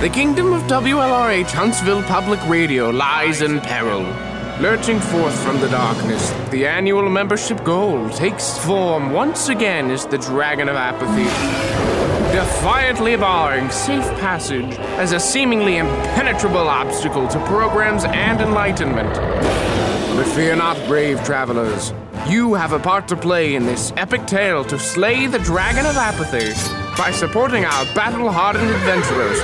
The kingdom of WLRH Huntsville Public Radio lies in peril. Lurching forth from the darkness, the annual membership goal takes form once again as the Dragon of Apathy. Defiantly barring safe passage as a seemingly impenetrable obstacle to programs and enlightenment. But fear not, brave travelers. You have a part to play in this epic tale to slay the Dragon of Apathy by supporting our battle hardened adventurers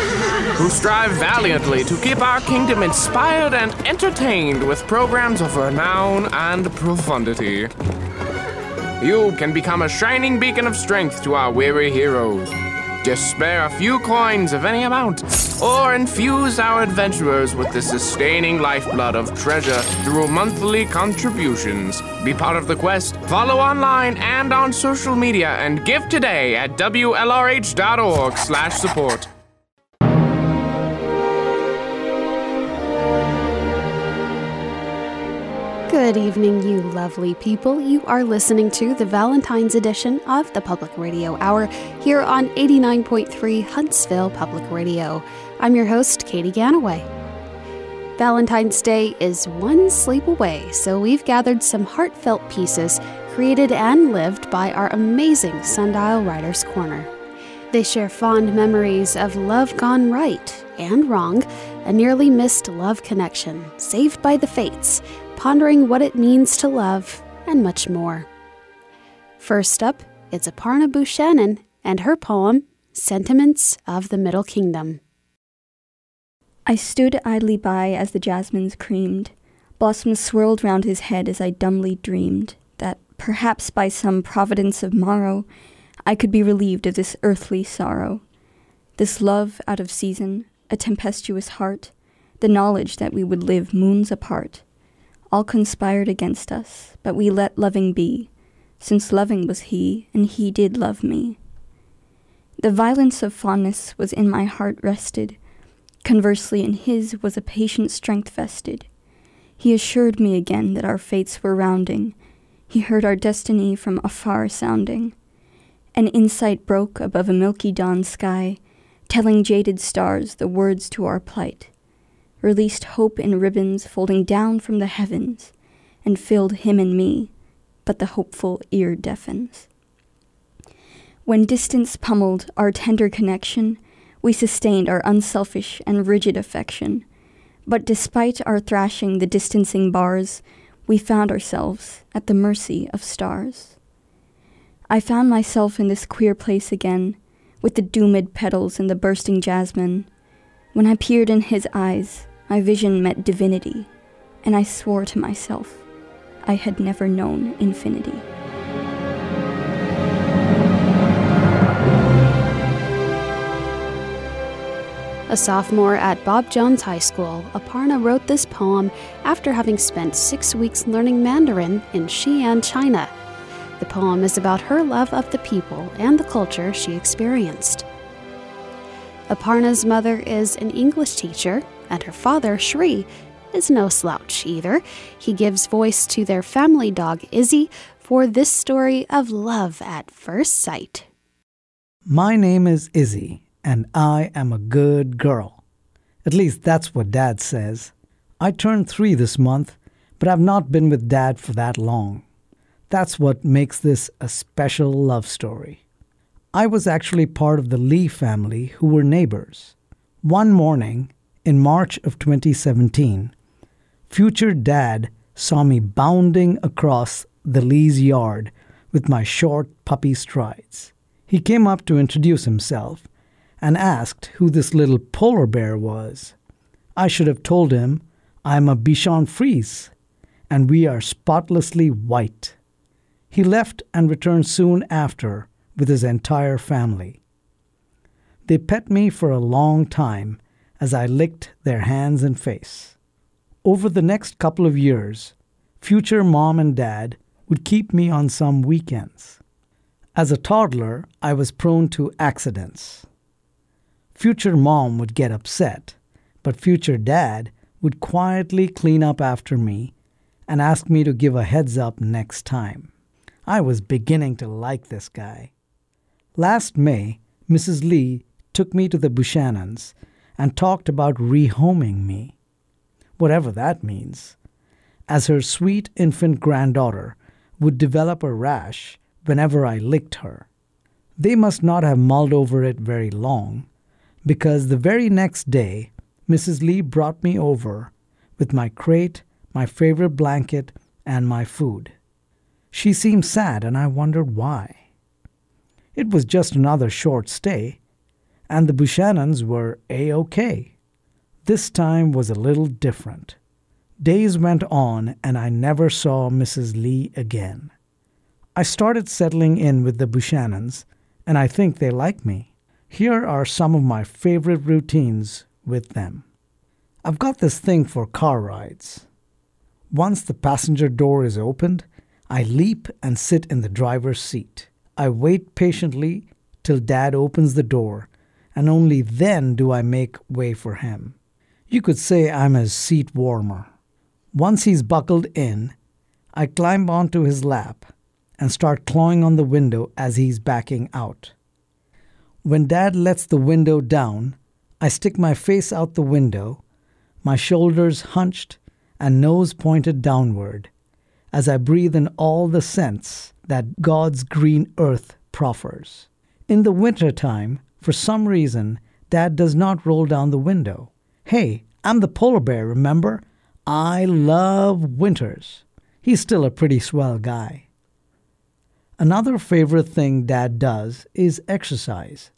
who strive valiantly to keep our kingdom inspired and entertained with programs of renown and profundity. You can become a shining beacon of strength to our weary heroes. Just spare a few coins of any amount, or infuse our adventurers with the sustaining lifeblood of treasure through monthly contributions. Be part of the quest. Follow online and on social media, and give today at wlrh.org/support. Good evening, you lovely people. You are listening to the Valentine's edition of the Public Radio Hour here on 89.3 Huntsville Public Radio. I'm your host, Katie Ganaway. Valentine's Day is one sleep away, so we've gathered some heartfelt pieces created and lived by our amazing Sundial Writers Corner. They share fond memories of love gone right and wrong, a nearly missed love connection, saved by the fates, pondering what it means to love, and much more. First up, it's Aparna Buchanan and her poem, Sentiments of the Middle Kingdom. I stood idly by as the jasmines creamed. Blossoms swirled round his head as I dumbly dreamed that perhaps by some providence of morrow I could be relieved of this earthly sorrow. This love out of season, a tempestuous heart, the knowledge that we would live moons apart all conspired against us, but we let loving be, since loving was he, and he did love me. The violence of fondness was in my heart rested, conversely in his was a patient strength vested. He assured me again that our fates were rounding, he heard our destiny from afar sounding. An insight broke above a milky dawn sky, telling jaded stars the words to our plight released hope in ribbons folding down from the heavens, and filled him and me, but the hopeful ear deafens. When distance pummeled our tender connection, we sustained our unselfish and rigid affection. But despite our thrashing the distancing bars, we found ourselves at the mercy of stars. I found myself in this queer place again, with the doomed petals and the bursting jasmine. When I peered in his eyes, my vision met divinity, and I swore to myself I had never known infinity. A sophomore at Bob Jones High School, Aparna wrote this poem after having spent six weeks learning Mandarin in Xi'an, China. The poem is about her love of the people and the culture she experienced. Aparna's mother is an English teacher and her father, Shri, is no slouch either. He gives voice to their family dog, Izzy, for this story of love at first sight. My name is Izzy, and I am a good girl. At least that's what Dad says. I turned three this month, but I've not been with Dad for that long. That's what makes this a special love story. I was actually part of the Lee family who were neighbors. One morning, in March of 2017, future dad saw me bounding across the Lee's yard with my short puppy strides. He came up to introduce himself and asked who this little polar bear was. I should have told him I'm a Bichon Frise and we are spotlessly white. He left and returned soon after with his entire family. They pet me for a long time as I licked their hands and face. Over the next couple of years, future mom and dad would keep me on some weekends. As a toddler, I was prone to accidents. Future mom would get upset, but future dad would quietly clean up after me and ask me to give a heads up next time. I was beginning to like this guy. Last May, Mrs. Lee took me to the Buchanans and talked about rehoming me, whatever that means, as her sweet infant granddaughter would develop a rash whenever I licked her. They must not have mulled over it very long, because the very next day Mrs. Lee brought me over with my crate, my favorite blanket, and my food. She seemed sad, and I wondered why. It was just another short stay, and the Buchanans were A OK. This time was a little different. Days went on, and I never saw Mrs. Lee again. I started settling in with the Buchanans, and I think they like me. Here are some of my favorite routines with them. I've got this thing for car rides. Once the passenger door is opened, I leap and sit in the driver's seat. I wait patiently till Dad opens the door, and only then do I make way for him. You could say I'm his seat warmer. Once he's buckled in, I climb onto his lap and start clawing on the window as he's backing out. When Dad lets the window down, I stick my face out the window, my shoulders hunched and nose pointed downward, as I breathe in all the scents that God's green earth proffers. In the winter time, for some reason, Dad does not roll down the window. Hey, I'm the polar bear, remember? I love winters. He's still a pretty swell guy. Another favorite thing Dad does is exercise.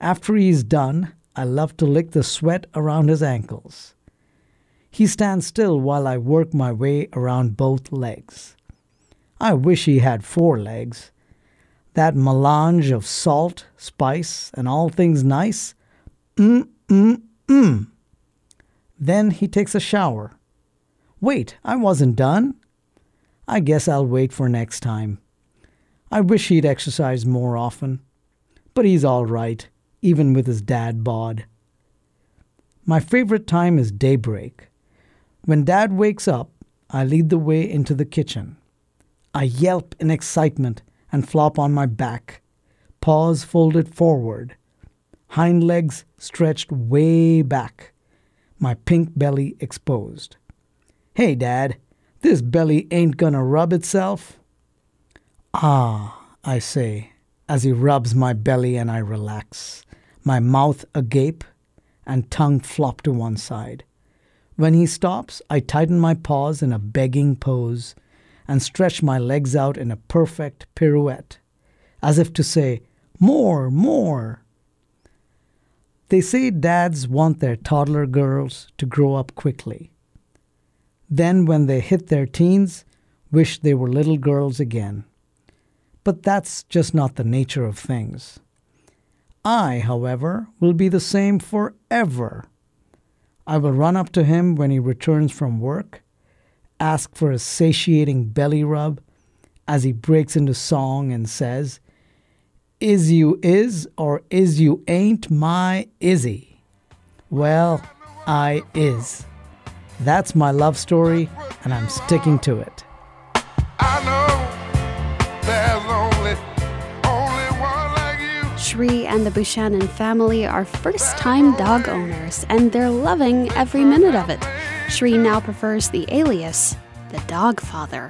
After he's done, I love to lick the sweat around his ankles. He stands still while I work my way around both legs. I wish he had four legs. That melange of salt, spice, and all things nice. Mm, mm, mm. Then he takes a shower. Wait, I wasn't done. I guess I'll wait for next time. I wish he'd exercise more often. But he's all right, even with his dad bod. My favorite time is daybreak. When Dad wakes up, I lead the way into the kitchen. I yelp in excitement and flop on my back, paws folded forward, hind legs stretched way back, my pink belly exposed. Hey, Dad, this belly ain't gonna rub itself. Ah, I say, as he rubs my belly and I relax, my mouth agape and tongue flop to one side. When he stops, I tighten my paws in a begging pose and stretch my legs out in a perfect pirouette, as if to say, More, more. They say dads want their toddler girls to grow up quickly. Then, when they hit their teens, wish they were little girls again. But that's just not the nature of things. I, however, will be the same forever. I will run up to him when he returns from work, ask for a satiating belly rub as he breaks into song and says, Is you is or is you ain't my Izzy? Well, I is. That's my love story, and I'm sticking to it. Shri and the Buchanan family are first time dog owners, and they're loving every minute of it. Shri now prefers the alias, the dog father.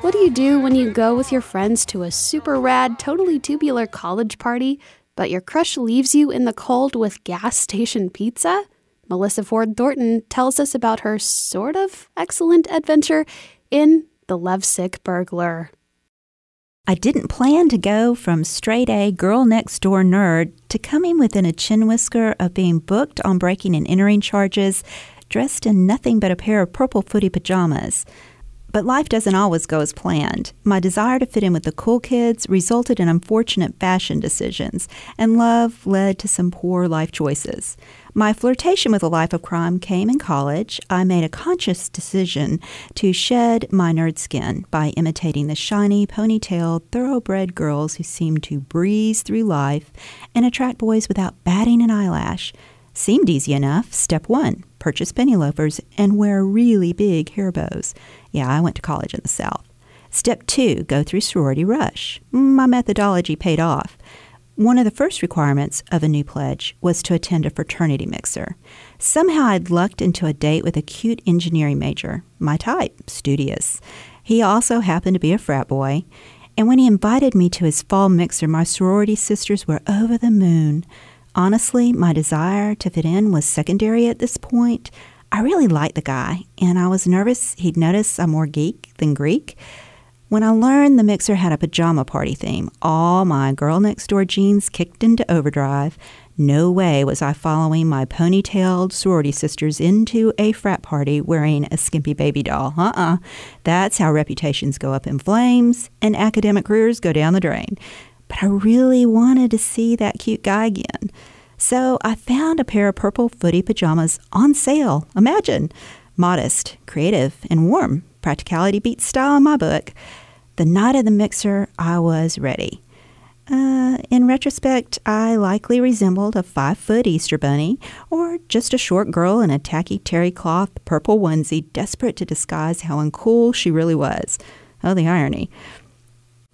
What do you do when you go with your friends to a super rad, totally tubular college party, but your crush leaves you in the cold with gas station pizza? Melissa Ford Thornton tells us about her sort of excellent adventure in The Lovesick Burglar. I didn't plan to go from straight A girl next door nerd to coming within a chin whisker of being booked on breaking and entering charges, dressed in nothing but a pair of purple footy pajamas. But life doesn't always go as planned. My desire to fit in with the cool kids resulted in unfortunate fashion decisions, and love led to some poor life choices. My flirtation with a life of crime came in college. I made a conscious decision to shed my nerd skin by imitating the shiny, ponytailed, thoroughbred girls who seemed to breeze through life and attract boys without batting an eyelash. Seemed easy enough. Step one purchase penny loafers and wear really big hair bows. Yeah, I went to college in the South. Step two go through sorority rush. My methodology paid off. One of the first requirements of a new pledge was to attend a fraternity mixer. Somehow I'd lucked into a date with a cute engineering major, my type, studious. He also happened to be a frat boy, and when he invited me to his fall mixer, my sorority sisters were over the moon. Honestly, my desire to fit in was secondary at this point. I really liked the guy, and I was nervous he'd notice I'm more geek than Greek. When I learned the mixer had a pajama party theme, all my girl next door genes kicked into overdrive. No way was I following my ponytailed sorority sisters into a frat party wearing a skimpy baby doll. Uh uh-uh. uh. That's how reputations go up in flames and academic careers go down the drain. But I really wanted to see that cute guy again. So I found a pair of purple footy pajamas on sale. Imagine. Modest, creative, and warm. Practicality beats style in my book. The night of the mixer, I was ready. Uh, in retrospect, I likely resembled a five foot Easter bunny or just a short girl in a tacky terry cloth purple onesie, desperate to disguise how uncool she really was. Oh, the irony.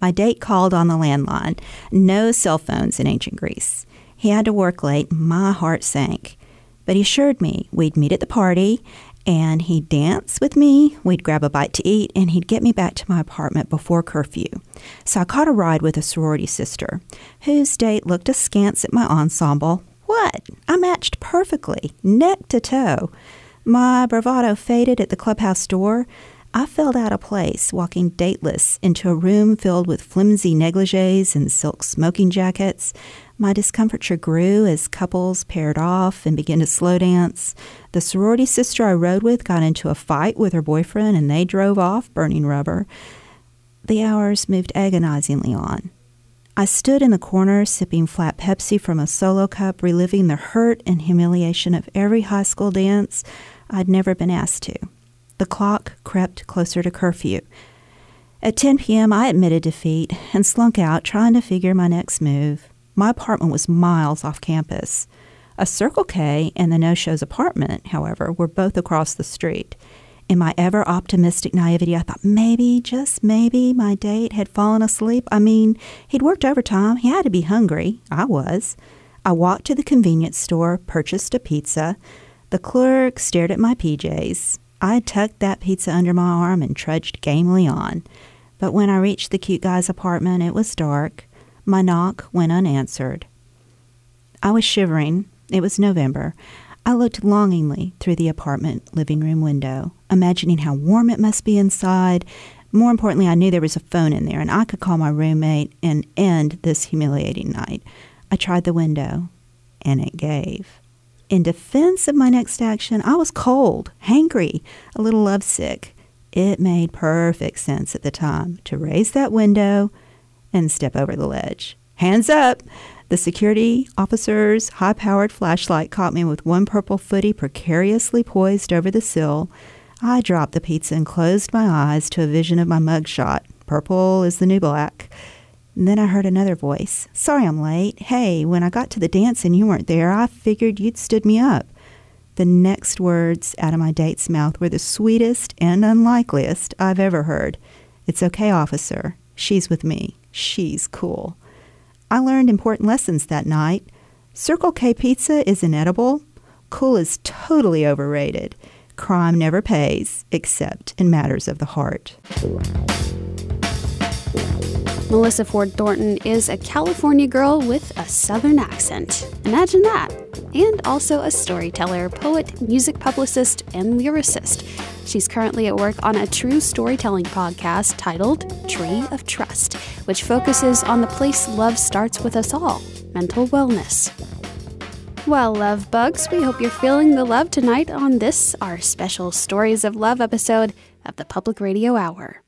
My date called on the landline. No cell phones in ancient Greece. He had to work late. My heart sank. But he assured me we'd meet at the party and he'd dance with me, we'd grab a bite to eat, and he'd get me back to my apartment before curfew. So I caught a ride with a sorority sister, whose date looked askance at my ensemble. What? I matched perfectly, neck to toe. My bravado faded at the clubhouse door. I felt out of place walking dateless into a room filled with flimsy negligees and silk smoking jackets. My discomfiture grew as couples paired off and began to slow dance. The sorority sister I rode with got into a fight with her boyfriend and they drove off, burning rubber. The hours moved agonizingly on. I stood in the corner sipping flat Pepsi from a solo cup, reliving the hurt and humiliation of every high school dance I'd never been asked to. The clock crept closer to curfew. At 10 p.m., I admitted defeat and slunk out, trying to figure my next move. My apartment was miles off campus. A Circle K and the No Show's apartment, however, were both across the street. In my ever optimistic naivety, I thought maybe, just maybe, my date had fallen asleep. I mean, he'd worked overtime. He had to be hungry. I was. I walked to the convenience store, purchased a pizza. The clerk stared at my PJs. I tucked that pizza under my arm and trudged gamely on. But when I reached the cute guy's apartment, it was dark. My knock went unanswered. I was shivering. It was November. I looked longingly through the apartment living room window, imagining how warm it must be inside. More importantly, I knew there was a phone in there and I could call my roommate and end this humiliating night. I tried the window, and it gave. In defense of my next action, I was cold, hangry, a little lovesick. It made perfect sense at the time to raise that window and step over the ledge. Hands up! The security officer's high powered flashlight caught me with one purple footy precariously poised over the sill. I dropped the pizza and closed my eyes to a vision of my mugshot. Purple is the new black. And then I heard another voice. Sorry I'm late. Hey, when I got to the dance and you weren't there, I figured you'd stood me up. The next words out of my date's mouth were the sweetest and unlikeliest I've ever heard. It's okay, officer. She's with me. She's cool. I learned important lessons that night. Circle K pizza is inedible. Cool is totally overrated. Crime never pays, except in matters of the heart. Melissa Ford Thornton is a California girl with a Southern accent. Imagine that. And also a storyteller, poet, music publicist, and lyricist. She's currently at work on a true storytelling podcast titled Tree of Trust, which focuses on the place love starts with us all mental wellness. Well, love bugs, we hope you're feeling the love tonight on this, our special Stories of Love episode of the Public Radio Hour.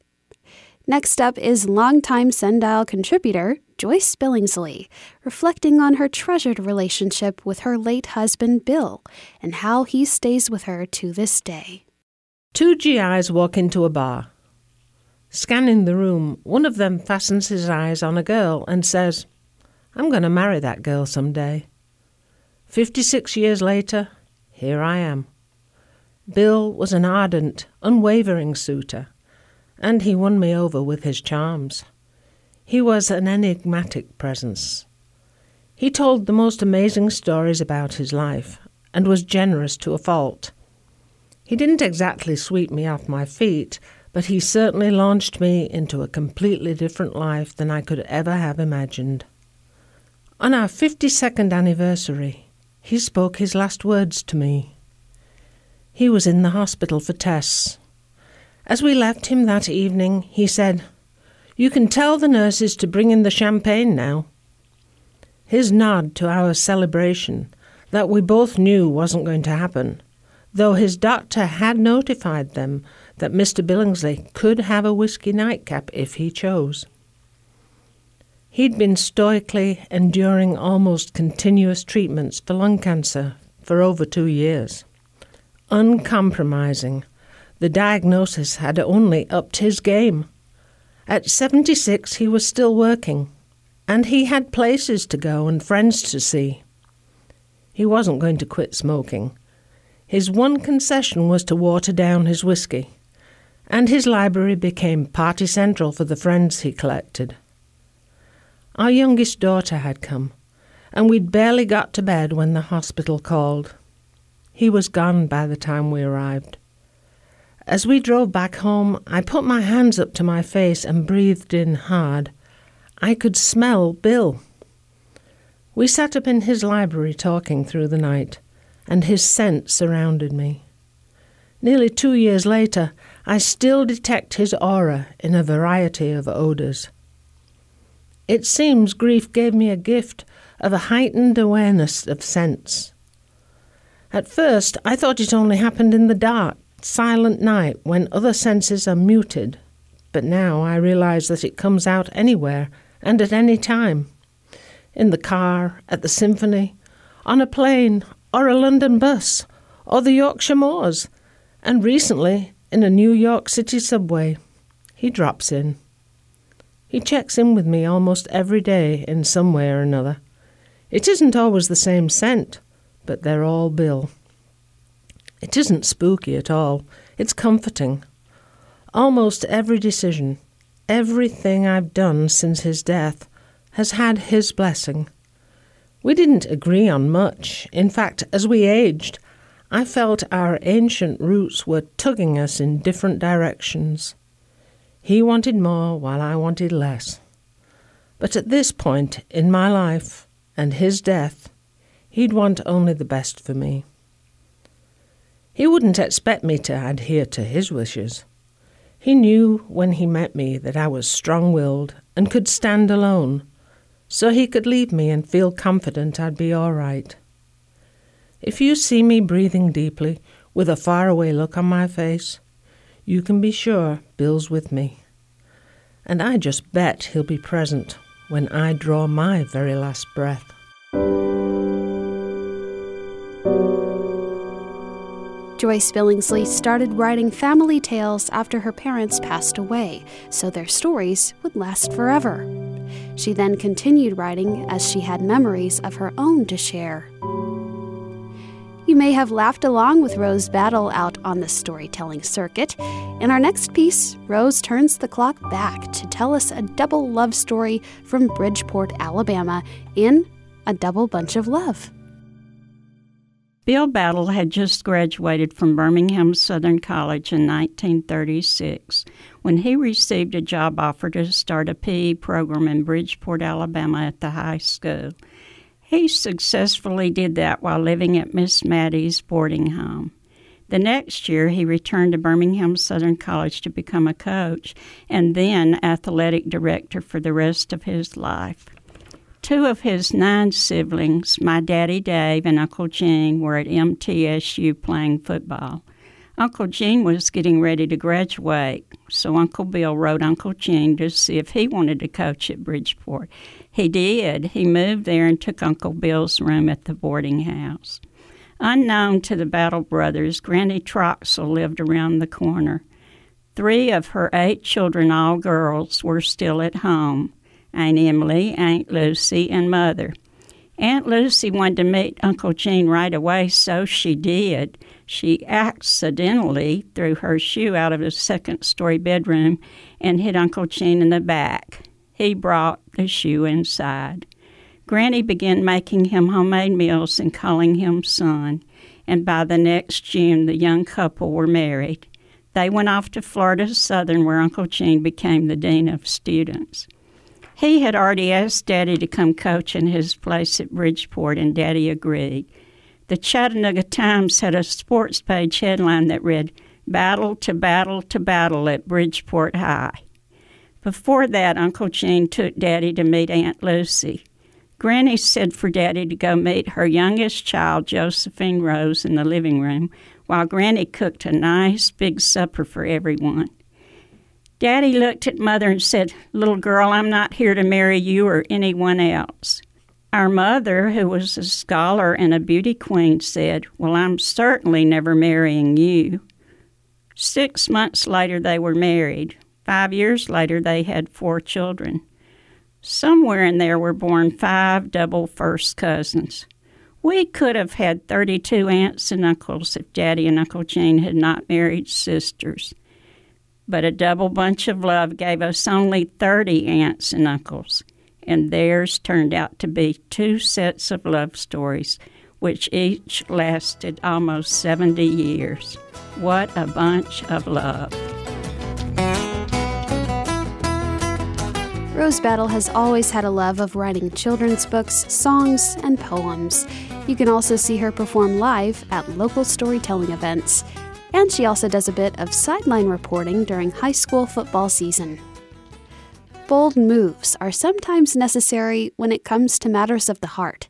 Next up is longtime Sundial contributor Joyce Billingsley, reflecting on her treasured relationship with her late husband Bill and how he stays with her to this day. Two GIs walk into a bar. Scanning the room, one of them fastens his eyes on a girl and says, I'm going to marry that girl some day. 56 years later, here I am. Bill was an ardent, unwavering suitor, and he won me over with his charms. He was an enigmatic presence. He told the most amazing stories about his life and was generous to a fault. He didn't exactly sweep me off my feet, but he certainly launched me into a completely different life than I could ever have imagined. On our 52nd anniversary, he spoke his last words to me. He was in the hospital for tests. As we left him that evening, he said, You can tell the nurses to bring in the champagne now. His nod to our celebration, that we both knew wasn't going to happen, though his doctor had notified them that Mr. Billingsley could have a whisky nightcap if he chose. He'd been stoically enduring almost continuous treatments for lung cancer for over two years. Uncompromising, the diagnosis had only upped his game. At 76, he was still working, and he had places to go and friends to see. He wasn't going to quit smoking. His one concession was to water down his whisky, and his library became party central for the friends he collected. Our youngest daughter had come, and we'd barely got to bed when the hospital called. He was gone by the time we arrived. As we drove back home, I put my hands up to my face and breathed in hard. I could smell Bill. We sat up in his library talking through the night, and his scent surrounded me. Nearly two years later, I still detect his aura in a variety of odours. It seems grief gave me a gift of a heightened awareness of scents. At first, I thought it only happened in the dark, silent night when other senses are muted, but now I realize that it comes out anywhere and at any time in the car, at the symphony, on a plane, or a London bus, or the Yorkshire Moors, and recently in a New York City subway. He drops in. He checks in with me almost every day in some way or another. It isn't always the same scent, but they're all Bill. It isn't spooky at all, it's comforting. Almost every decision, everything I've done since his death, has had his blessing. We didn't agree on much. In fact, as we aged, I felt our ancient roots were tugging us in different directions. He wanted more while I wanted less. But at this point in my life and his death, he'd want only the best for me. He wouldn't expect me to adhere to his wishes. He knew when he met me that I was strong willed and could stand alone so he could leave me and feel confident I'd be all right. If you see me breathing deeply with a faraway look on my face, you can be sure Bill's with me. And I just bet he'll be present when I draw my very last breath. Joyce Billingsley started writing family tales after her parents passed away, so their stories would last forever. She then continued writing as she had memories of her own to share. You may have laughed along with Rose Battle out on the storytelling circuit. In our next piece, Rose turns the clock back to tell us a double love story from Bridgeport, Alabama, in A Double Bunch of Love. Bill Battle had just graduated from Birmingham Southern College in 1936 when he received a job offer to start a PE program in Bridgeport, Alabama at the high school. He successfully did that while living at Miss Maddie's boarding home. The next year, he returned to Birmingham Southern College to become a coach and then athletic director for the rest of his life. Two of his nine siblings, my daddy Dave and Uncle Gene, were at MTSU playing football. Uncle Gene was getting ready to graduate, so Uncle Bill wrote Uncle Gene to see if he wanted to coach at Bridgeport. He did. He moved there and took Uncle Bill's room at the boarding house. Unknown to the Battle brothers, Granny Troxel lived around the corner. Three of her eight children, all girls, were still at home. Aunt Emily, Aunt Lucy, and Mother. Aunt Lucy wanted to meet Uncle Gene right away, so she did. She accidentally threw her shoe out of the second story bedroom and hit Uncle Gene in the back. He brought the shoe inside. Granny began making him homemade meals and calling him son, and by the next June, the young couple were married. They went off to Florida Southern, where Uncle Gene became the dean of students. He had already asked Daddy to come coach in his place at Bridgeport, and Daddy agreed. The Chattanooga Times had a sports page headline that read, Battle to Battle to Battle at Bridgeport High. Before that, Uncle Gene took Daddy to meet Aunt Lucy. Granny said for Daddy to go meet her youngest child, Josephine Rose, in the living room, while Granny cooked a nice big supper for everyone. Daddy looked at Mother and said, Little girl, I'm not here to marry you or anyone else. Our mother, who was a scholar and a beauty queen, said, Well, I'm certainly never marrying you. Six months later, they were married. Five years later, they had four children. Somewhere in there were born five double first cousins. We could have had 32 aunts and uncles if Daddy and Uncle Gene had not married sisters. But a double bunch of love gave us only 30 aunts and uncles, and theirs turned out to be two sets of love stories, which each lasted almost 70 years. What a bunch of love! Rose Battle has always had a love of writing children's books, songs, and poems. You can also see her perform live at local storytelling events. And she also does a bit of sideline reporting during high school football season. Bold moves are sometimes necessary when it comes to matters of the heart.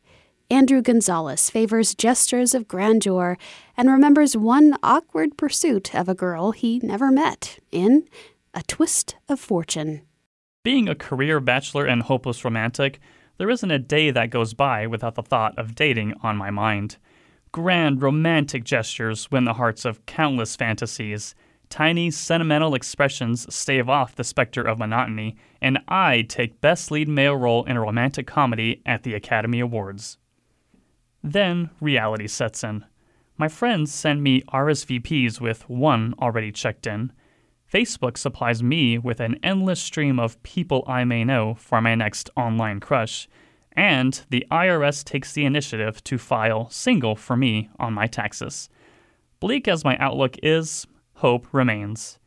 Andrew Gonzalez favors gestures of grandeur and remembers one awkward pursuit of a girl he never met in A Twist of Fortune. Being a career bachelor and hopeless romantic, there isn't a day that goes by without the thought of dating on my mind. Grand romantic gestures win the hearts of countless fantasies. Tiny sentimental expressions stave off the specter of monotony, and I take Best Lead Male Role in a Romantic Comedy at the Academy Awards. Then reality sets in. My friends send me RSVPs with one already checked in. Facebook supplies me with an endless stream of people I may know for my next online crush, and the IRS takes the initiative to file single for me on my taxes. Bleak as my outlook is, hope remains.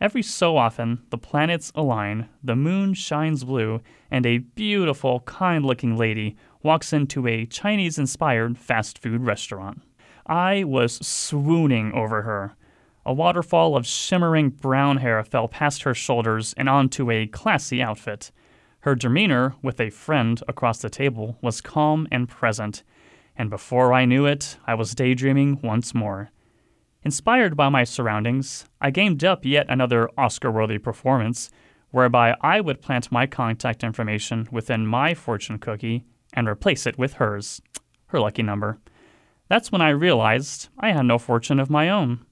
Every so often, the planets align, the moon shines blue, and a beautiful, kind looking lady walks into a Chinese inspired fast food restaurant. I was swooning over her. A waterfall of shimmering brown hair fell past her shoulders and onto a classy outfit. Her demeanor, with a friend across the table, was calm and present, and before I knew it, I was daydreaming once more. Inspired by my surroundings, I gamed up yet another Oscar worthy performance, whereby I would plant my contact information within my fortune cookie and replace it with hers. Her lucky number. That's when I realized I had no fortune of my own.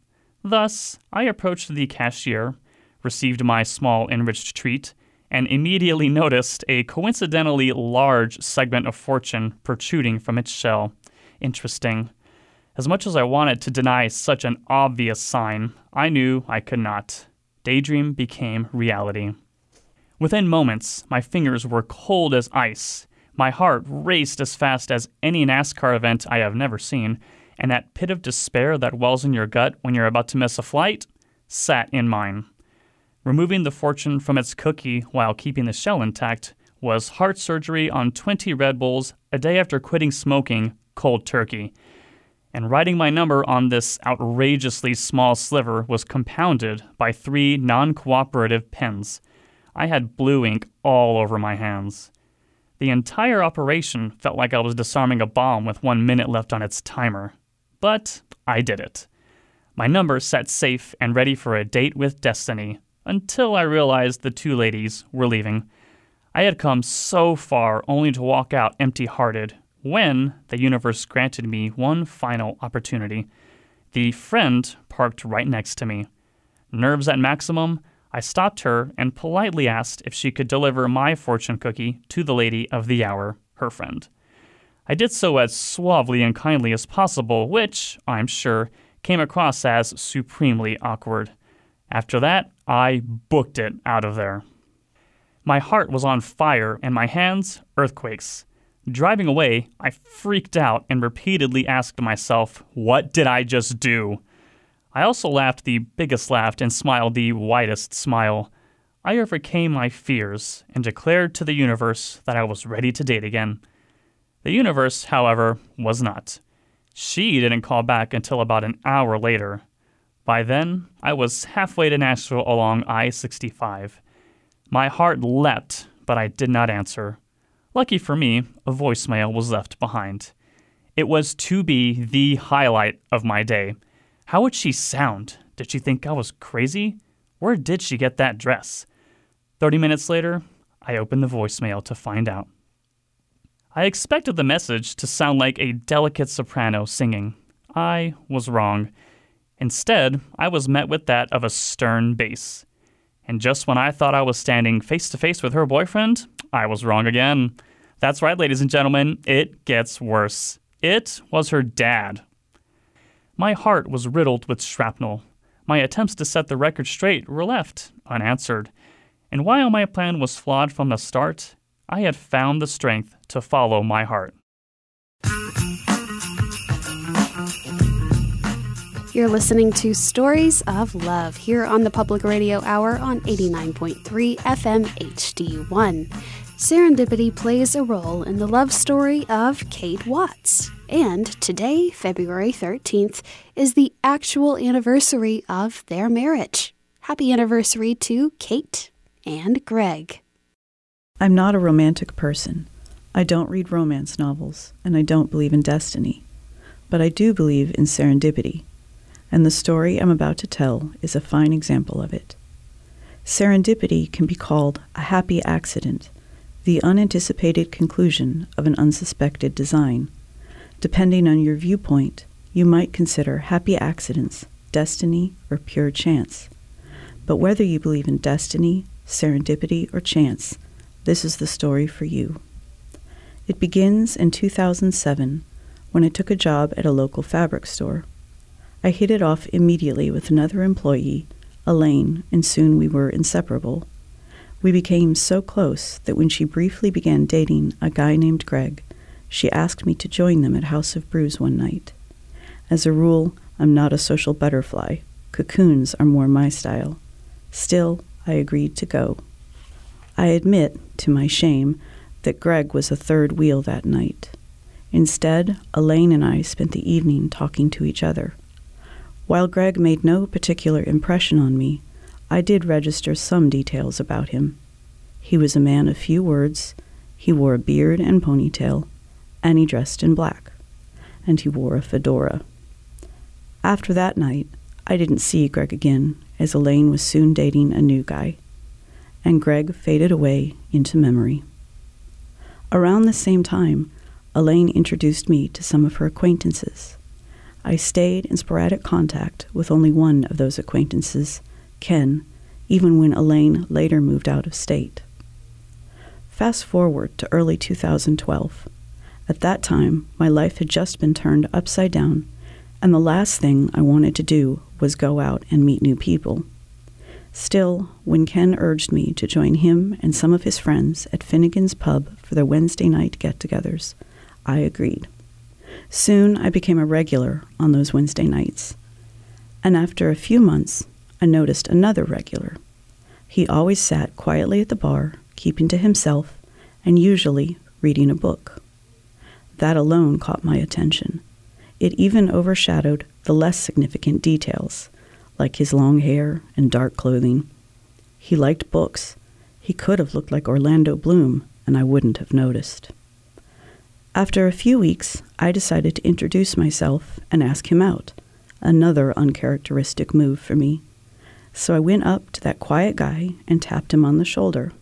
Thus, I approached the cashier, received my small enriched treat, and immediately noticed a coincidentally large segment of fortune protruding from its shell. Interesting. As much as I wanted to deny such an obvious sign, I knew I could not. Daydream became reality. Within moments, my fingers were cold as ice. My heart raced as fast as any NASCAR event I have never seen, and that pit of despair that wells in your gut when you're about to miss a flight sat in mine. Removing the fortune from its cookie while keeping the shell intact was heart surgery on 20 Red Bulls a day after quitting smoking cold turkey. And writing my number on this outrageously small sliver was compounded by three non cooperative pens. I had blue ink all over my hands. The entire operation felt like I was disarming a bomb with one minute left on its timer. But I did it. My number set safe and ready for a date with destiny until I realized the two ladies were leaving. I had come so far only to walk out empty hearted when the universe granted me one final opportunity. The friend parked right next to me. Nerves at maximum, I stopped her and politely asked if she could deliver my fortune cookie to the lady of the hour, her friend. I did so as suavely and kindly as possible, which, I'm sure, came across as supremely awkward. After that, I booked it out of there. My heart was on fire and my hands earthquakes. Driving away, I freaked out and repeatedly asked myself, What did I just do? I also laughed the biggest laugh and smiled the widest smile. I overcame my fears and declared to the universe that I was ready to date again. The universe, however, was not. She didn't call back until about an hour later. By then, I was halfway to Nashville along I 65. My heart leapt, but I did not answer. Lucky for me, a voicemail was left behind. It was to be the highlight of my day. How would she sound? Did she think I was crazy? Where did she get that dress? Thirty minutes later, I opened the voicemail to find out. I expected the message to sound like a delicate soprano singing. I was wrong. Instead, I was met with that of a stern bass. And just when I thought I was standing face to face with her boyfriend, I was wrong again. That's right, ladies and gentlemen, it gets worse. It was her dad. My heart was riddled with shrapnel. My attempts to set the record straight were left unanswered. And while my plan was flawed from the start, I had found the strength to follow my heart. You're listening to Stories of Love here on the Public Radio Hour on 89.3 FM HD1. Serendipity plays a role in the love story of Kate Watts. And today, February 13th, is the actual anniversary of their marriage. Happy anniversary to Kate and Greg. I'm not a romantic person. I don't read romance novels, and I don't believe in destiny. But I do believe in serendipity, and the story I'm about to tell is a fine example of it. Serendipity can be called a happy accident, the unanticipated conclusion of an unsuspected design. Depending on your viewpoint, you might consider happy accidents destiny or pure chance. But whether you believe in destiny, serendipity, or chance, this is the story for you. It begins in 2007 when I took a job at a local fabric store. I hit it off immediately with another employee, Elaine, and soon we were inseparable. We became so close that when she briefly began dating a guy named Greg, she asked me to join them at House of Brews one night. As a rule, I'm not a social butterfly. Cocoons are more my style. Still, I agreed to go. I admit, to my shame, that Greg was a third wheel that night. Instead, Elaine and I spent the evening talking to each other. While Greg made no particular impression on me, I did register some details about him. He was a man of few words, he wore a beard and ponytail, and he dressed in black, and he wore a fedora. After that night, I didn't see Greg again, as Elaine was soon dating a new guy, and Greg faded away into memory. Around the same time, Elaine introduced me to some of her acquaintances. I stayed in sporadic contact with only one of those acquaintances, Ken, even when Elaine later moved out of state. Fast forward to early 2012. At that time, my life had just been turned upside down, and the last thing I wanted to do was go out and meet new people. Still, when Ken urged me to join him and some of his friends at Finnegan's Pub for their Wednesday night get togethers, I agreed. Soon I became a regular on those Wednesday nights. And after a few months, I noticed another regular. He always sat quietly at the bar, keeping to himself, and usually reading a book. That alone caught my attention. It even overshadowed the less significant details like his long hair and dark clothing. He liked books. He could have looked like Orlando Bloom, and I wouldn't have noticed. After a few weeks, I decided to introduce myself and ask him out, another uncharacteristic move for me. So I went up to that quiet guy and tapped him on the shoulder.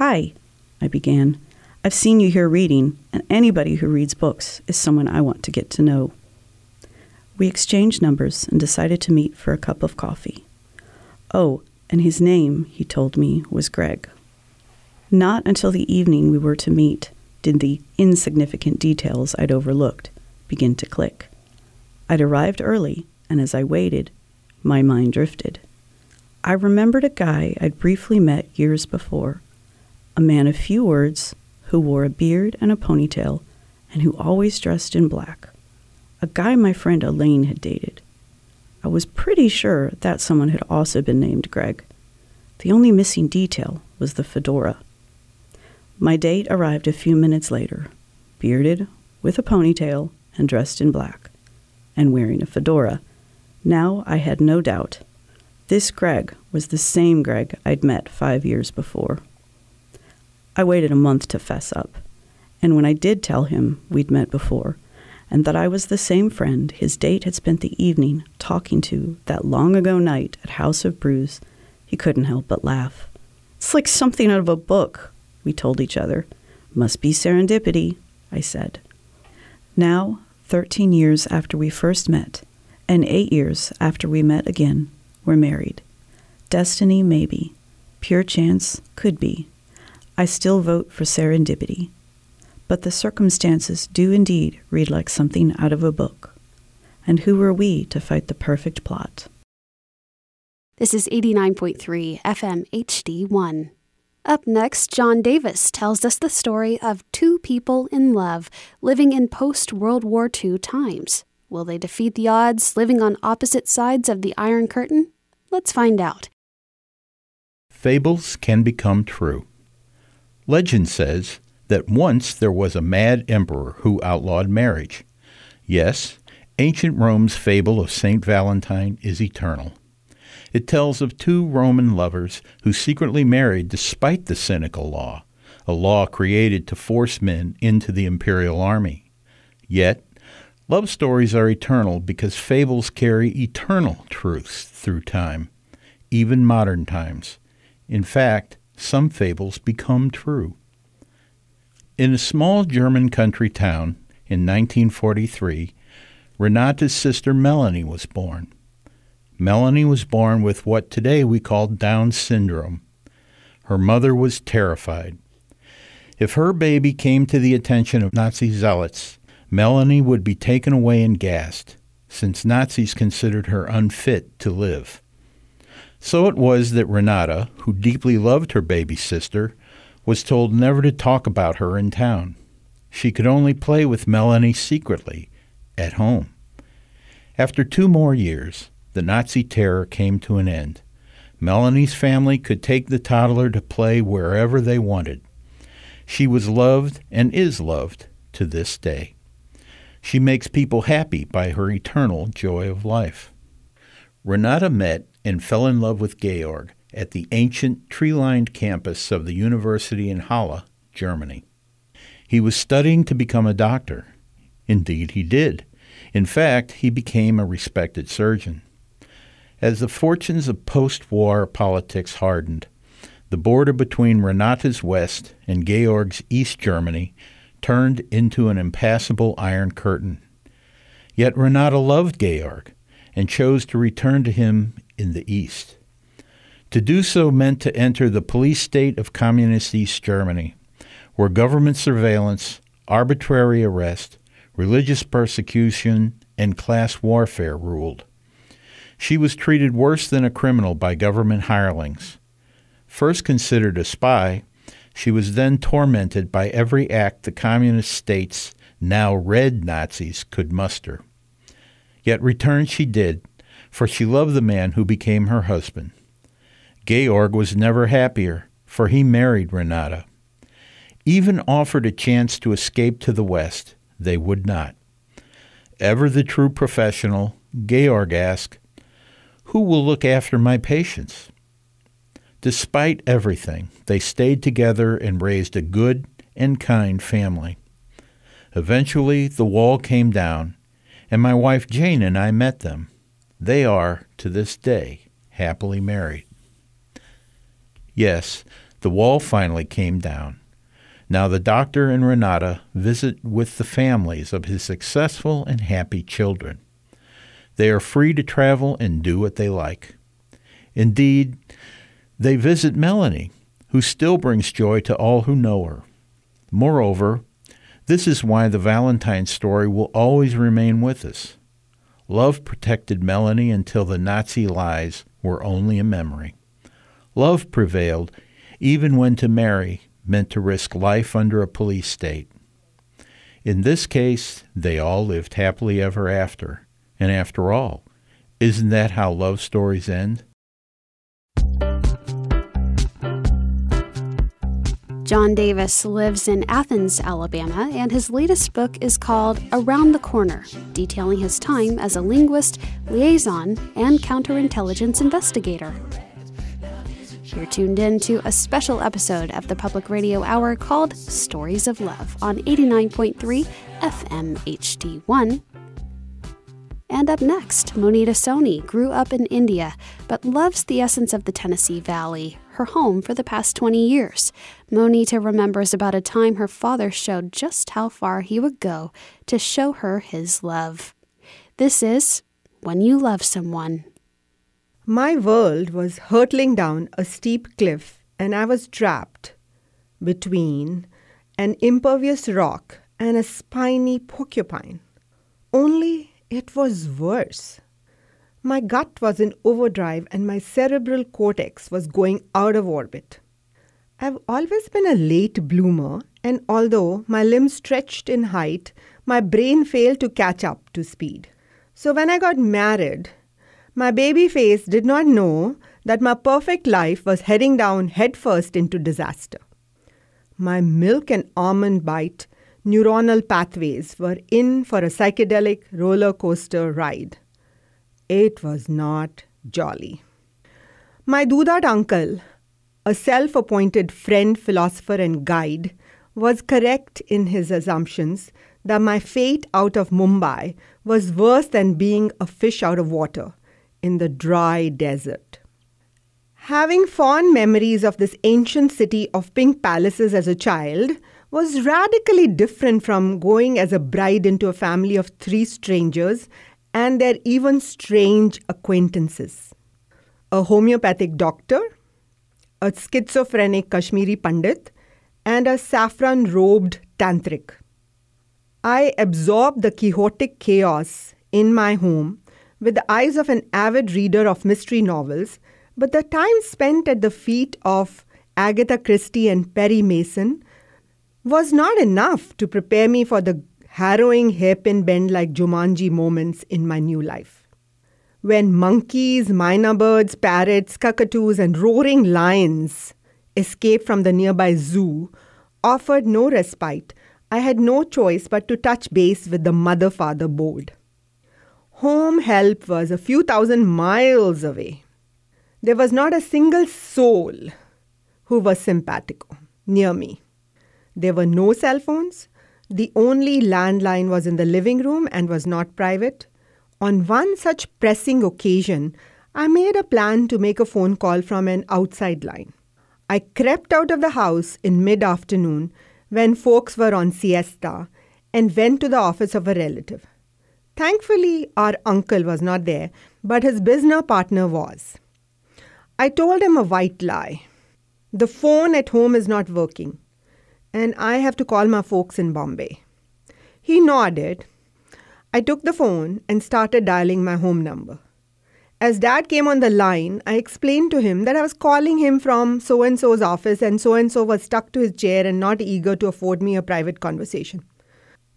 Hi, I began. I've seen you here reading, and anybody who reads books is someone I want to get to know. We exchanged numbers and decided to meet for a cup of coffee. Oh, and his name, he told me, was Greg. Not until the evening we were to meet did the insignificant details I'd overlooked begin to click. I'd arrived early, and as I waited, my mind drifted. I remembered a guy I'd briefly met years before, a man of few words who wore a beard and a ponytail and who always dressed in black. A guy my friend Elaine had dated. I was pretty sure that someone had also been named Greg. The only missing detail was the fedora. My date arrived a few minutes later, bearded, with a ponytail, and dressed in black, and wearing a fedora. Now I had no doubt. This Greg was the same Greg I'd met five years before. I waited a month to fess up, and when I did tell him we'd met before, and that I was the same friend his date had spent the evening talking to that long ago night at House of Brews, he couldn't help but laugh. It's like something out of a book, we told each other. Must be serendipity, I said. Now, 13 years after we first met, and eight years after we met again, we're married. Destiny, maybe. Pure chance, could be. I still vote for serendipity. But the circumstances do indeed read like something out of a book. And who were we to fight the perfect plot? This is 89.3 FM HD1. Up next, John Davis tells us the story of two people in love living in post World War II times. Will they defeat the odds living on opposite sides of the Iron Curtain? Let's find out. Fables can become true. Legend says that once there was a mad emperor who outlawed marriage. Yes, ancient Rome's fable of St. Valentine is eternal. It tells of two Roman lovers who secretly married despite the cynical law, a law created to force men into the imperial army. Yet, love stories are eternal because fables carry eternal truths through time, even modern times. In fact, some fables become true. In a small German country town in 1943, Renata's sister Melanie was born. Melanie was born with what today we call Down syndrome. Her mother was terrified. If her baby came to the attention of Nazi zealots, Melanie would be taken away and gassed, since Nazis considered her unfit to live. So it was that Renata, who deeply loved her baby sister, was told never to talk about her in town. She could only play with Melanie secretly, at home. After two more years, the Nazi terror came to an end. Melanie's family could take the toddler to play wherever they wanted. She was loved and is loved to this day. She makes people happy by her eternal joy of life. Renata met and fell in love with Georg at the ancient tree lined campus of the University in Halle, Germany. He was studying to become a doctor. Indeed, he did. In fact, he became a respected surgeon. As the fortunes of post war politics hardened, the border between Renata's West and Georg's East Germany turned into an impassable iron curtain. Yet Renata loved Georg and chose to return to him in the East. To do so meant to enter the police state of Communist East Germany, where government surveillance, arbitrary arrest, religious persecution, and class warfare ruled. She was treated worse than a criminal by government hirelings. First considered a spy, she was then tormented by every act the communist states, now red Nazis, could muster. Yet return she did, for she loved the man who became her husband. Georg was never happier, for he married Renata. Even offered a chance to escape to the West, they would not. Ever the true professional, Georg asked, who will look after my patients? Despite everything, they stayed together and raised a good and kind family. Eventually, the wall came down, and my wife Jane and I met them. They are, to this day, happily married. Yes, the wall finally came down. Now the doctor and Renata visit with the families of his successful and happy children. They are free to travel and do what they like. Indeed, they visit Melanie, who still brings joy to all who know her. Moreover, this is why the Valentine story will always remain with us. Love protected Melanie until the Nazi lies were only a memory. Love prevailed even when to marry meant to risk life under a police state. In this case, they all lived happily ever after. And after all, isn't that how love stories end? John Davis lives in Athens, Alabama, and his latest book is called Around the Corner, detailing his time as a linguist, liaison, and counterintelligence investigator. You're tuned in to a special episode of the Public Radio Hour called Stories of Love on 89.3 FM HD1 and up next, Monita Soni grew up in India but loves the essence of the Tennessee Valley, her home for the past 20 years. Monita remembers about a time her father showed just how far he would go to show her his love. This is When You Love Someone. My world was hurtling down a steep cliff, and I was trapped between an impervious rock and a spiny porcupine. Only it was worse. My gut was in overdrive and my cerebral cortex was going out of orbit. I've always been a late bloomer, and although my limbs stretched in height, my brain failed to catch up to speed. So when I got married, my baby face did not know that my perfect life was heading down headfirst into disaster. My milk and almond bite neuronal pathways were in for a psychedelic roller coaster ride. It was not jolly. My Dudat uncle, a self appointed friend, philosopher, and guide, was correct in his assumptions that my fate out of Mumbai was worse than being a fish out of water in the dry desert. Having fond memories of this ancient city of pink palaces as a child, was radically different from going as a bride into a family of three strangers and their even strange acquaintances. A homeopathic doctor, a schizophrenic Kashmiri Pandit, and a saffron robed tantric. I absorbed the quixotic chaos in my home with the eyes of an avid reader of mystery novels, but the time spent at the feet of Agatha Christie and Perry Mason was not enough to prepare me for the harrowing hairpin bend like Jumanji moments in my new life. When monkeys, myna birds, parrots, cockatoos, and roaring lions escaped from the nearby zoo offered no respite, I had no choice but to touch base with the mother father board. Home help was a few thousand miles away. There was not a single soul who was simpatico near me. There were no cell phones. The only landline was in the living room and was not private. On one such pressing occasion, I made a plan to make a phone call from an outside line. I crept out of the house in mid afternoon when folks were on siesta and went to the office of a relative. Thankfully, our uncle was not there, but his business partner was. I told him a white lie. The phone at home is not working and I have to call my folks in Bombay. He nodded. I took the phone and started dialing my home number. As dad came on the line, I explained to him that I was calling him from so and so's office and so and so was stuck to his chair and not eager to afford me a private conversation.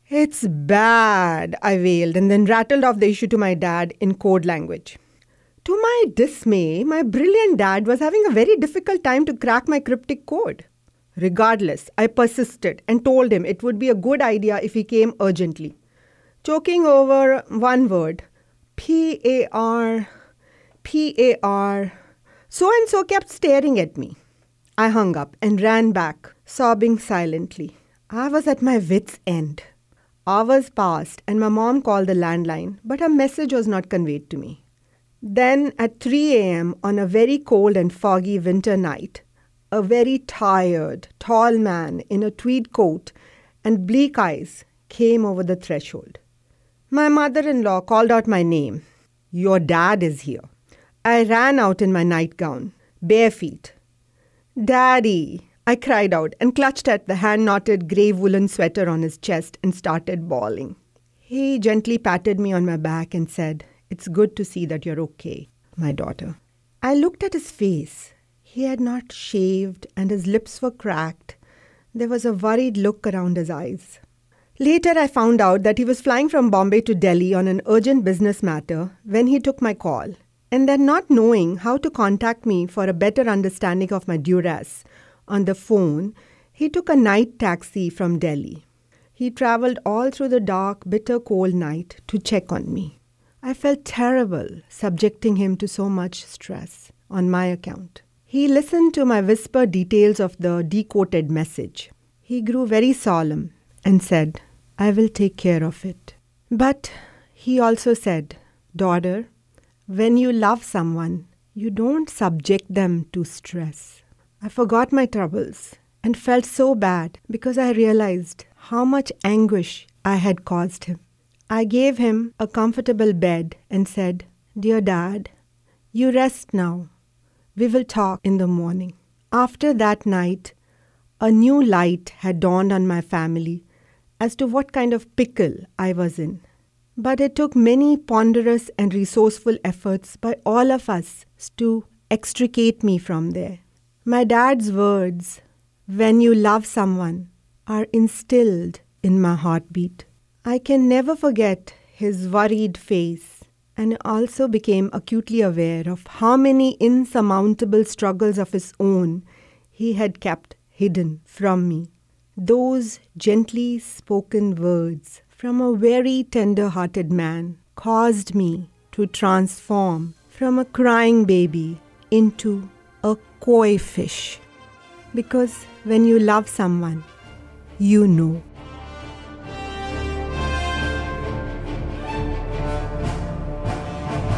It's bad, I wailed and then rattled off the issue to my dad in code language. To my dismay, my brilliant dad was having a very difficult time to crack my cryptic code. Regardless, I persisted and told him it would be a good idea if he came urgently. Choking over one word, P A R, P A R, so and so kept staring at me. I hung up and ran back, sobbing silently. I was at my wits' end. Hours passed and my mom called the landline, but her message was not conveyed to me. Then, at 3 a.m. on a very cold and foggy winter night, a very tired, tall man in a tweed coat and bleak eyes came over the threshold. My mother in law called out my name. Your dad is here. I ran out in my nightgown, bare feet. Daddy! I cried out and clutched at the hand knotted grey woolen sweater on his chest and started bawling. He gently patted me on my back and said, It's good to see that you're okay, my daughter. I looked at his face he had not shaved, and his lips were cracked, There was a worried look around his eyes. Later, I found out that he was flying from Bombay to Delhi on an urgent business matter when he took my call, and then not knowing how to contact me for a better understanding of my duress on the phone, he took a night taxi from Delhi. He traveled all through the dark, bitter cold night to check on me. I felt terrible subjecting him to so much stress on my account. He listened to my whispered details of the decoded message. He grew very solemn and said, I will take care of it. But he also said, Daughter, when you love someone, you don't subject them to stress. I forgot my troubles and felt so bad because I realized how much anguish I had caused him. I gave him a comfortable bed and said, Dear Dad, you rest now. We will talk in the morning. After that night, a new light had dawned on my family as to what kind of pickle I was in. But it took many ponderous and resourceful efforts by all of us to extricate me from there. My dad's words, when you love someone, are instilled in my heartbeat. I can never forget his worried face and also became acutely aware of how many insurmountable struggles of his own he had kept hidden from me. Those gently spoken words from a very tender hearted man caused me to transform from a crying baby into a koi fish. Because when you love someone, you know.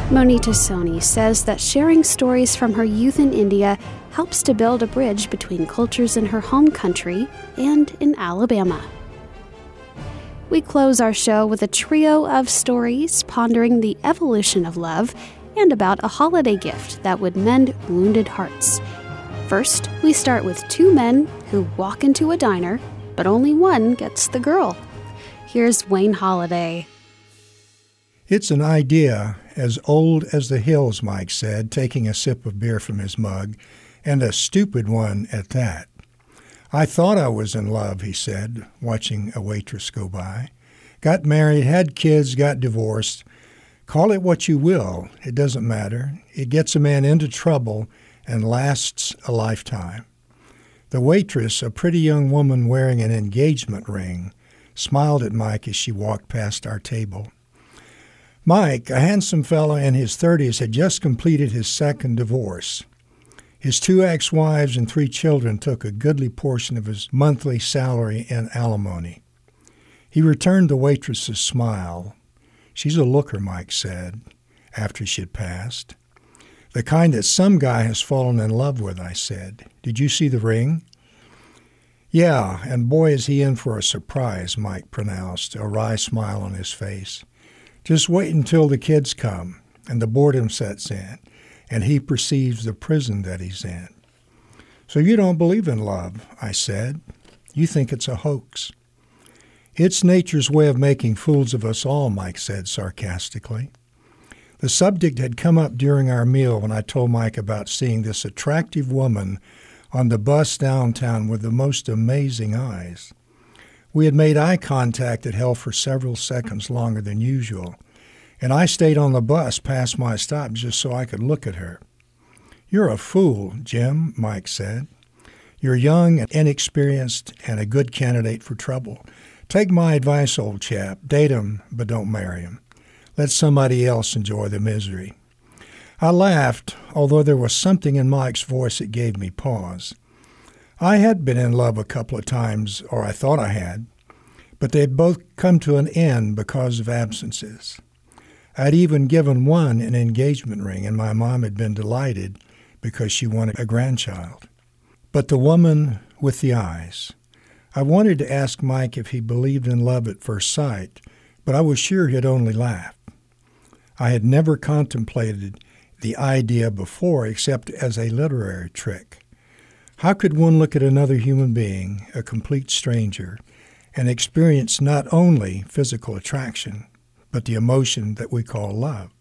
Monita Soni says that sharing stories from her youth in India helps to build a bridge between cultures in her home country and in Alabama. We close our show with a trio of stories pondering the evolution of love and about a holiday gift that would mend wounded hearts. First, we start with two men who walk into a diner, but only one gets the girl. Here's Wayne Holiday. It's an idea as old as the hills, Mike said, taking a sip of beer from his mug and a stupid one at that. I thought I was in love, he said, watching a waitress go by. Got married, had kids, got divorced. Call it what you will, it doesn't matter. It gets a man into trouble and lasts a lifetime. The waitress, a pretty young woman wearing an engagement ring, smiled at Mike as she walked past our table. Mike, a handsome fellow in his 30s, had just completed his second divorce. His two ex wives and three children took a goodly portion of his monthly salary in alimony. He returned the waitress's smile. She's a looker, Mike said, after she had passed. The kind that some guy has fallen in love with, I said. Did you see the ring? Yeah, and boy is he in for a surprise, Mike pronounced, a wry smile on his face. Just wait until the kids come and the boredom sets in and he perceives the prison that he's in. So you don't believe in love, I said. You think it's a hoax. It's nature's way of making fools of us all, Mike said sarcastically. The subject had come up during our meal when I told Mike about seeing this attractive woman on the bus downtown with the most amazing eyes. We had made eye contact at hell for several seconds longer than usual, and I stayed on the bus past my stop just so I could look at her. You're a fool, Jim, Mike said. You're young and inexperienced and a good candidate for trouble. Take my advice, old chap. Date him, but don't marry him. Let somebody else enjoy the misery. I laughed, although there was something in Mike's voice that gave me pause. I had been in love a couple of times, or I thought I had, but they had both come to an end because of absences. I'd even given one an engagement ring, and my mom had been delighted because she wanted a grandchild. But the woman with the eyes. I wanted to ask Mike if he believed in love at first sight, but I was sure he'd only laugh. I had never contemplated the idea before except as a literary trick. How could one look at another human being, a complete stranger, and experience not only physical attraction, but the emotion that we call love.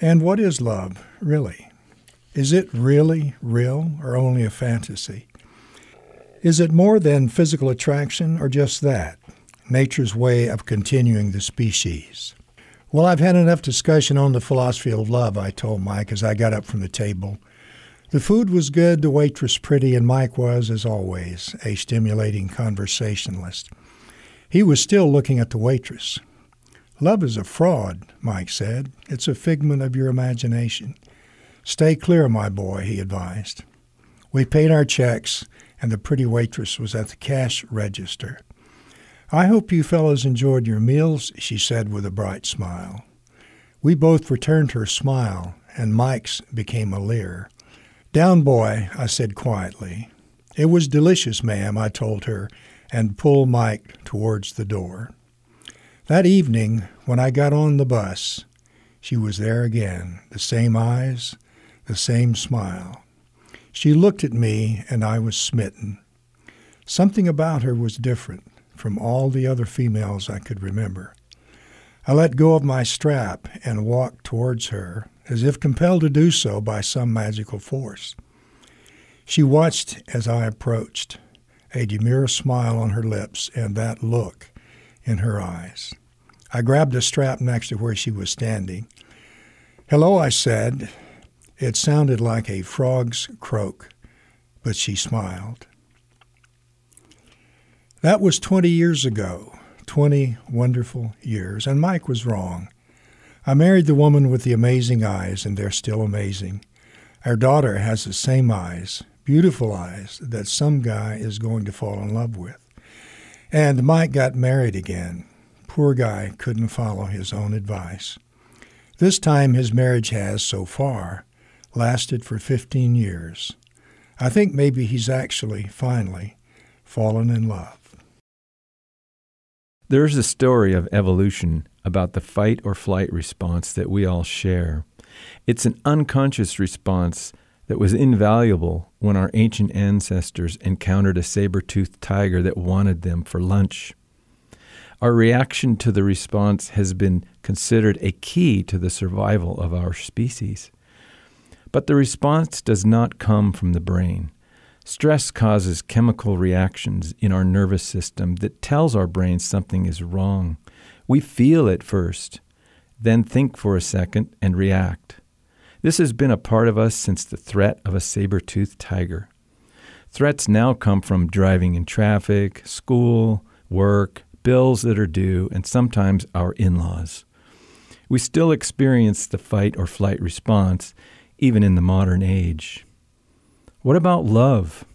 And what is love, really? Is it really real or only a fantasy? Is it more than physical attraction or just that? Nature's way of continuing the species. Well, I've had enough discussion on the philosophy of love, I told Mike as I got up from the table. The food was good, the waitress pretty, and Mike was, as always, a stimulating conversationalist. He was still looking at the waitress. Love is a fraud, Mike said. It's a figment of your imagination. Stay clear, my boy, he advised. We paid our checks, and the pretty waitress was at the cash register. I hope you fellows enjoyed your meals, she said with a bright smile. We both returned her smile, and Mike's became a leer. Down, boy, I said quietly. It was delicious, ma'am, I told her, and pulled Mike towards the door. That evening, when I got on the bus, she was there again, the same eyes, the same smile. She looked at me, and I was smitten. Something about her was different from all the other females I could remember. I let go of my strap and walked towards her, as if compelled to do so by some magical force. She watched as I approached, a demure smile on her lips and that look in her eyes. I grabbed a strap next to where she was standing. Hello, I said. It sounded like a frog's croak, but she smiled. That was 20 years ago, 20 wonderful years, and Mike was wrong. I married the woman with the amazing eyes, and they're still amazing. Our daughter has the same eyes, beautiful eyes, that some guy is going to fall in love with. And Mike got married again. Poor guy couldn't follow his own advice. This time his marriage has, so far, lasted for 15 years. I think maybe he's actually, finally, fallen in love. There's a story of evolution about the fight or flight response that we all share. It's an unconscious response that was invaluable when our ancient ancestors encountered a saber toothed tiger that wanted them for lunch. Our reaction to the response has been considered a key to the survival of our species. But the response does not come from the brain. Stress causes chemical reactions in our nervous system that tells our brain something is wrong. We feel it first, then think for a second and react. This has been a part of us since the threat of a saber toothed tiger. Threats now come from driving in traffic, school, work, bills that are due, and sometimes our in laws. We still experience the fight or flight response, even in the modern age. What about love?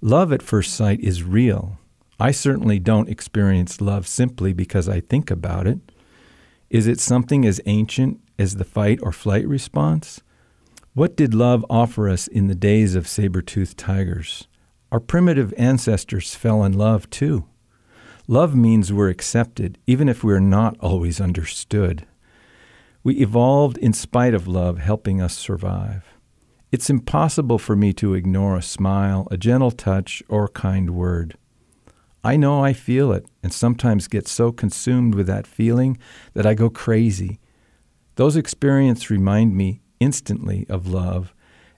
Love at first sight is real. I certainly don't experience love simply because I think about it. Is it something as ancient as the fight or flight response? What did love offer us in the days of saber toothed tigers? Our primitive ancestors fell in love too. Love means we're accepted, even if we're not always understood. We evolved in spite of love helping us survive. It's impossible for me to ignore a smile, a gentle touch, or a kind word. I know I feel it and sometimes get so consumed with that feeling that I go crazy. Those experiences remind me instantly of love,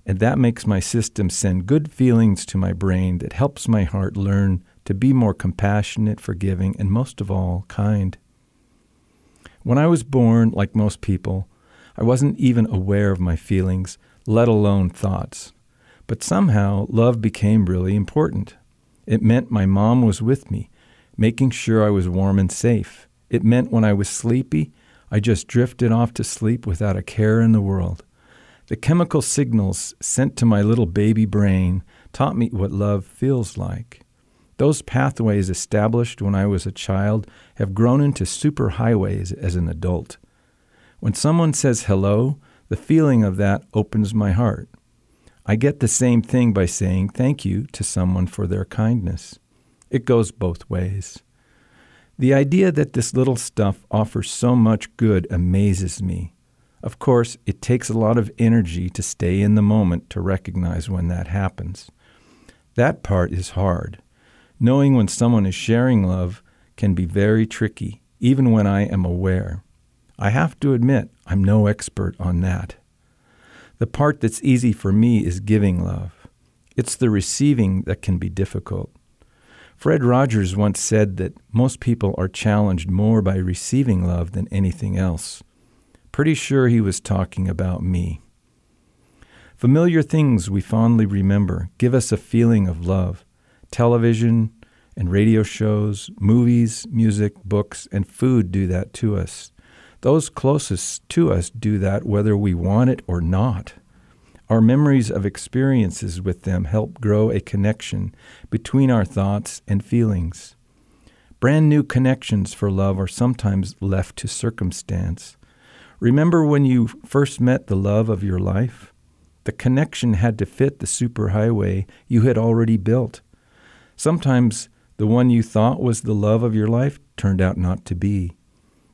and that makes my system send good feelings to my brain that helps my heart learn to be more compassionate, forgiving, and most of all, kind. When I was born, like most people, I wasn't even aware of my feelings let alone thoughts. But somehow, love became really important. It meant my mom was with me, making sure I was warm and safe. It meant when I was sleepy, I just drifted off to sleep without a care in the world. The chemical signals sent to my little baby brain taught me what love feels like. Those pathways established when I was a child have grown into superhighways as an adult. When someone says hello, the feeling of that opens my heart. I get the same thing by saying thank you to someone for their kindness. It goes both ways. The idea that this little stuff offers so much good amazes me. Of course, it takes a lot of energy to stay in the moment to recognize when that happens. That part is hard. Knowing when someone is sharing love can be very tricky, even when I am aware. I have to admit, I'm no expert on that. The part that's easy for me is giving love. It's the receiving that can be difficult. Fred Rogers once said that most people are challenged more by receiving love than anything else. Pretty sure he was talking about me. Familiar things we fondly remember give us a feeling of love. Television and radio shows, movies, music, books, and food do that to us. Those closest to us do that whether we want it or not. Our memories of experiences with them help grow a connection between our thoughts and feelings. Brand new connections for love are sometimes left to circumstance. Remember when you first met the love of your life? The connection had to fit the superhighway you had already built. Sometimes the one you thought was the love of your life turned out not to be.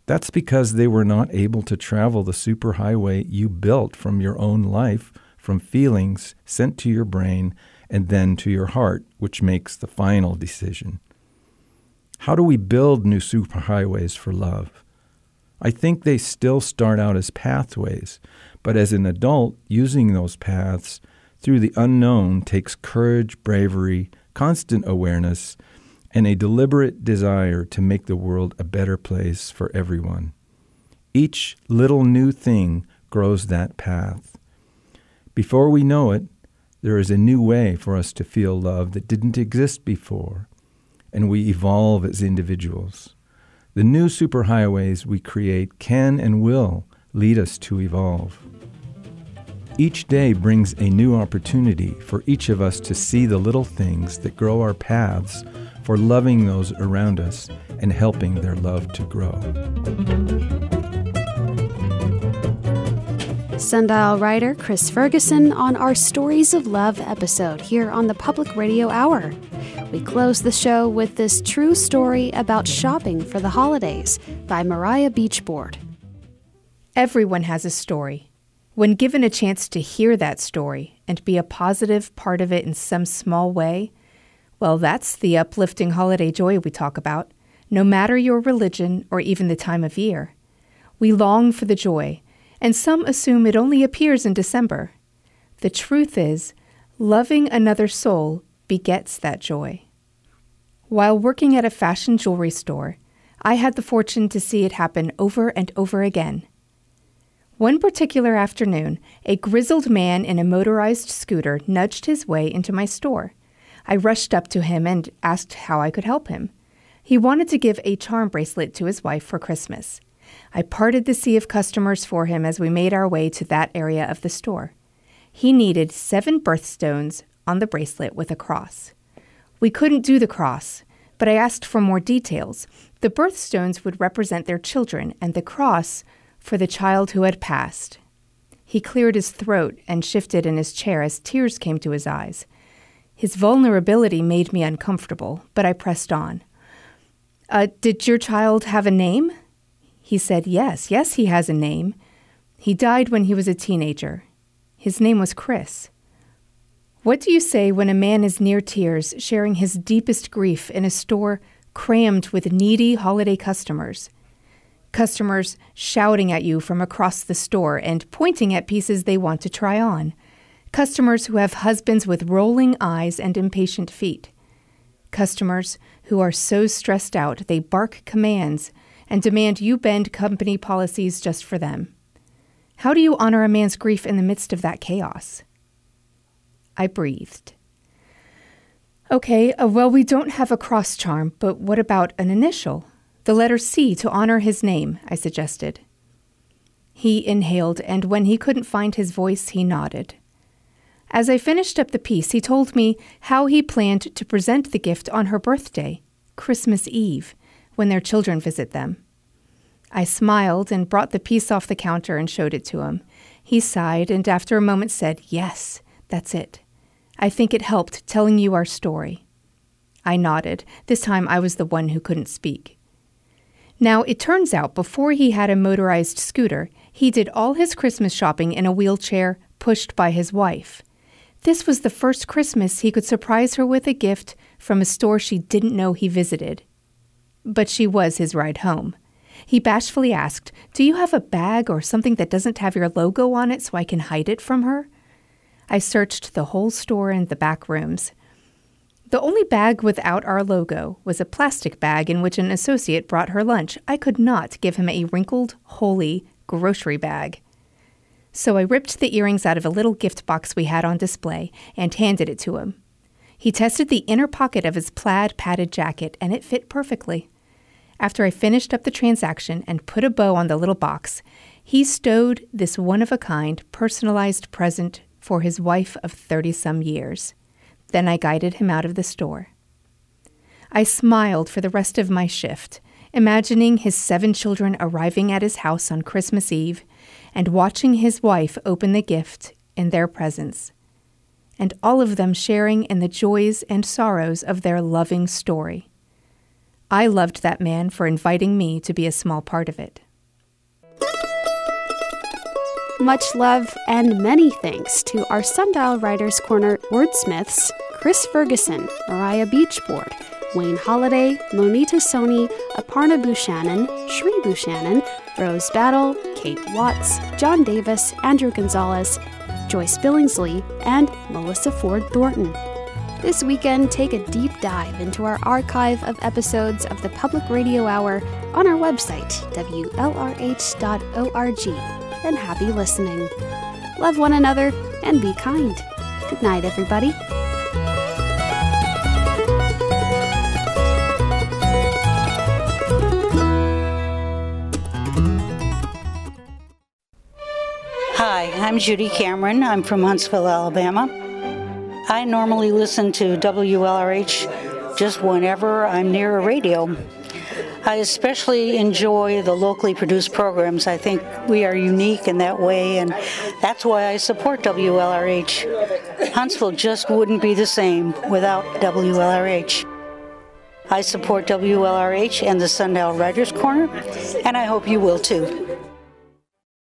That's because they were not able to travel the superhighway you built from your own life, from feelings sent to your brain and then to your heart, which makes the final decision. How do we build new superhighways for love? I think they still start out as pathways, but as an adult, using those paths through the unknown takes courage, bravery, constant awareness, and a deliberate desire to make the world a better place for everyone. Each little new thing grows that path. Before we know it, there is a new way for us to feel love that didn't exist before, and we evolve as individuals. The new superhighways we create can and will lead us to evolve. Each day brings a new opportunity for each of us to see the little things that grow our paths for loving those around us and helping their love to grow. Sundial writer Chris Ferguson on our Stories of Love episode here on the Public Radio Hour. We close the show with this true story about shopping for the holidays by Mariah Beachboard. Everyone has a story. When given a chance to hear that story and be a positive part of it in some small way, well, that's the uplifting holiday joy we talk about, no matter your religion or even the time of year. We long for the joy, and some assume it only appears in December. The truth is, loving another soul begets that joy. While working at a fashion jewelry store, I had the fortune to see it happen over and over again. One particular afternoon, a grizzled man in a motorized scooter nudged his way into my store. I rushed up to him and asked how I could help him. He wanted to give a charm bracelet to his wife for Christmas. I parted the sea of customers for him as we made our way to that area of the store. He needed seven birthstones on the bracelet with a cross. We couldn't do the cross, but I asked for more details. The birthstones would represent their children, and the cross for the child who had passed. He cleared his throat and shifted in his chair as tears came to his eyes. His vulnerability made me uncomfortable, but I pressed on. Uh, did your child have a name? He said, Yes, yes, he has a name. He died when he was a teenager. His name was Chris. What do you say when a man is near tears, sharing his deepest grief in a store crammed with needy holiday customers? customers shouting at you from across the store and pointing at pieces they want to try on, customers who have husbands with rolling eyes and impatient feet, customers who are so stressed out they bark commands and demand you bend company policies just for them. How do you honor a man's grief in the midst of that chaos? I breathed. Okay, uh, well, we don't have a cross charm, but what about an initial? The letter C to honor his name, I suggested. He inhaled, and when he couldn't find his voice, he nodded. As I finished up the piece, he told me how he planned to present the gift on her birthday, Christmas Eve, when their children visit them. I smiled and brought the piece off the counter and showed it to him. He sighed and after a moment said, Yes, that's it. I think it helped telling you our story. I nodded. This time I was the one who couldn't speak. Now, it turns out before he had a motorized scooter, he did all his Christmas shopping in a wheelchair pushed by his wife. This was the first Christmas he could surprise her with a gift from a store she didn't know he visited. But she was his ride home. He bashfully asked, Do you have a bag or something that doesn't have your logo on it so I can hide it from her? I searched the whole store and the back rooms. The only bag without our logo was a plastic bag in which an associate brought her lunch. I could not give him a wrinkled, holy grocery bag. So I ripped the earrings out of a little gift box we had on display and handed it to him. He tested the inner pocket of his plaid padded jacket, and it fit perfectly. After I finished up the transaction and put a bow on the little box, he stowed this one of a kind, personalized present for his wife of 30 some years. Then I guided him out of the store. I smiled for the rest of my shift, imagining his seven children arriving at his house on Christmas Eve and watching his wife open the gift in their presence, and all of them sharing in the joys and sorrows of their loving story. I loved that man for inviting me to be a small part of it. Much love and many thanks to our Sundial Writers Corner wordsmiths Chris Ferguson, Mariah Beachboard, Wayne Holiday, Monita Soni, Aparna Bushannon, Shri Bushannon, Rose Battle, Kate Watts, John Davis, Andrew Gonzalez, Joyce Billingsley, and Melissa Ford Thornton. This weekend, take a deep dive into our archive of episodes of the Public Radio Hour on our website, WLRH.org, and happy listening. Love one another and be kind. Good night, everybody. Hi, I'm Judy Cameron. I'm from Huntsville, Alabama. I normally listen to WLRH just whenever I'm near a radio. I especially enjoy the locally produced programs. I think we are unique in that way, and that's why I support WLRH. Huntsville just wouldn't be the same without WLRH. I support WLRH and the Sundial Writers Corner, and I hope you will too.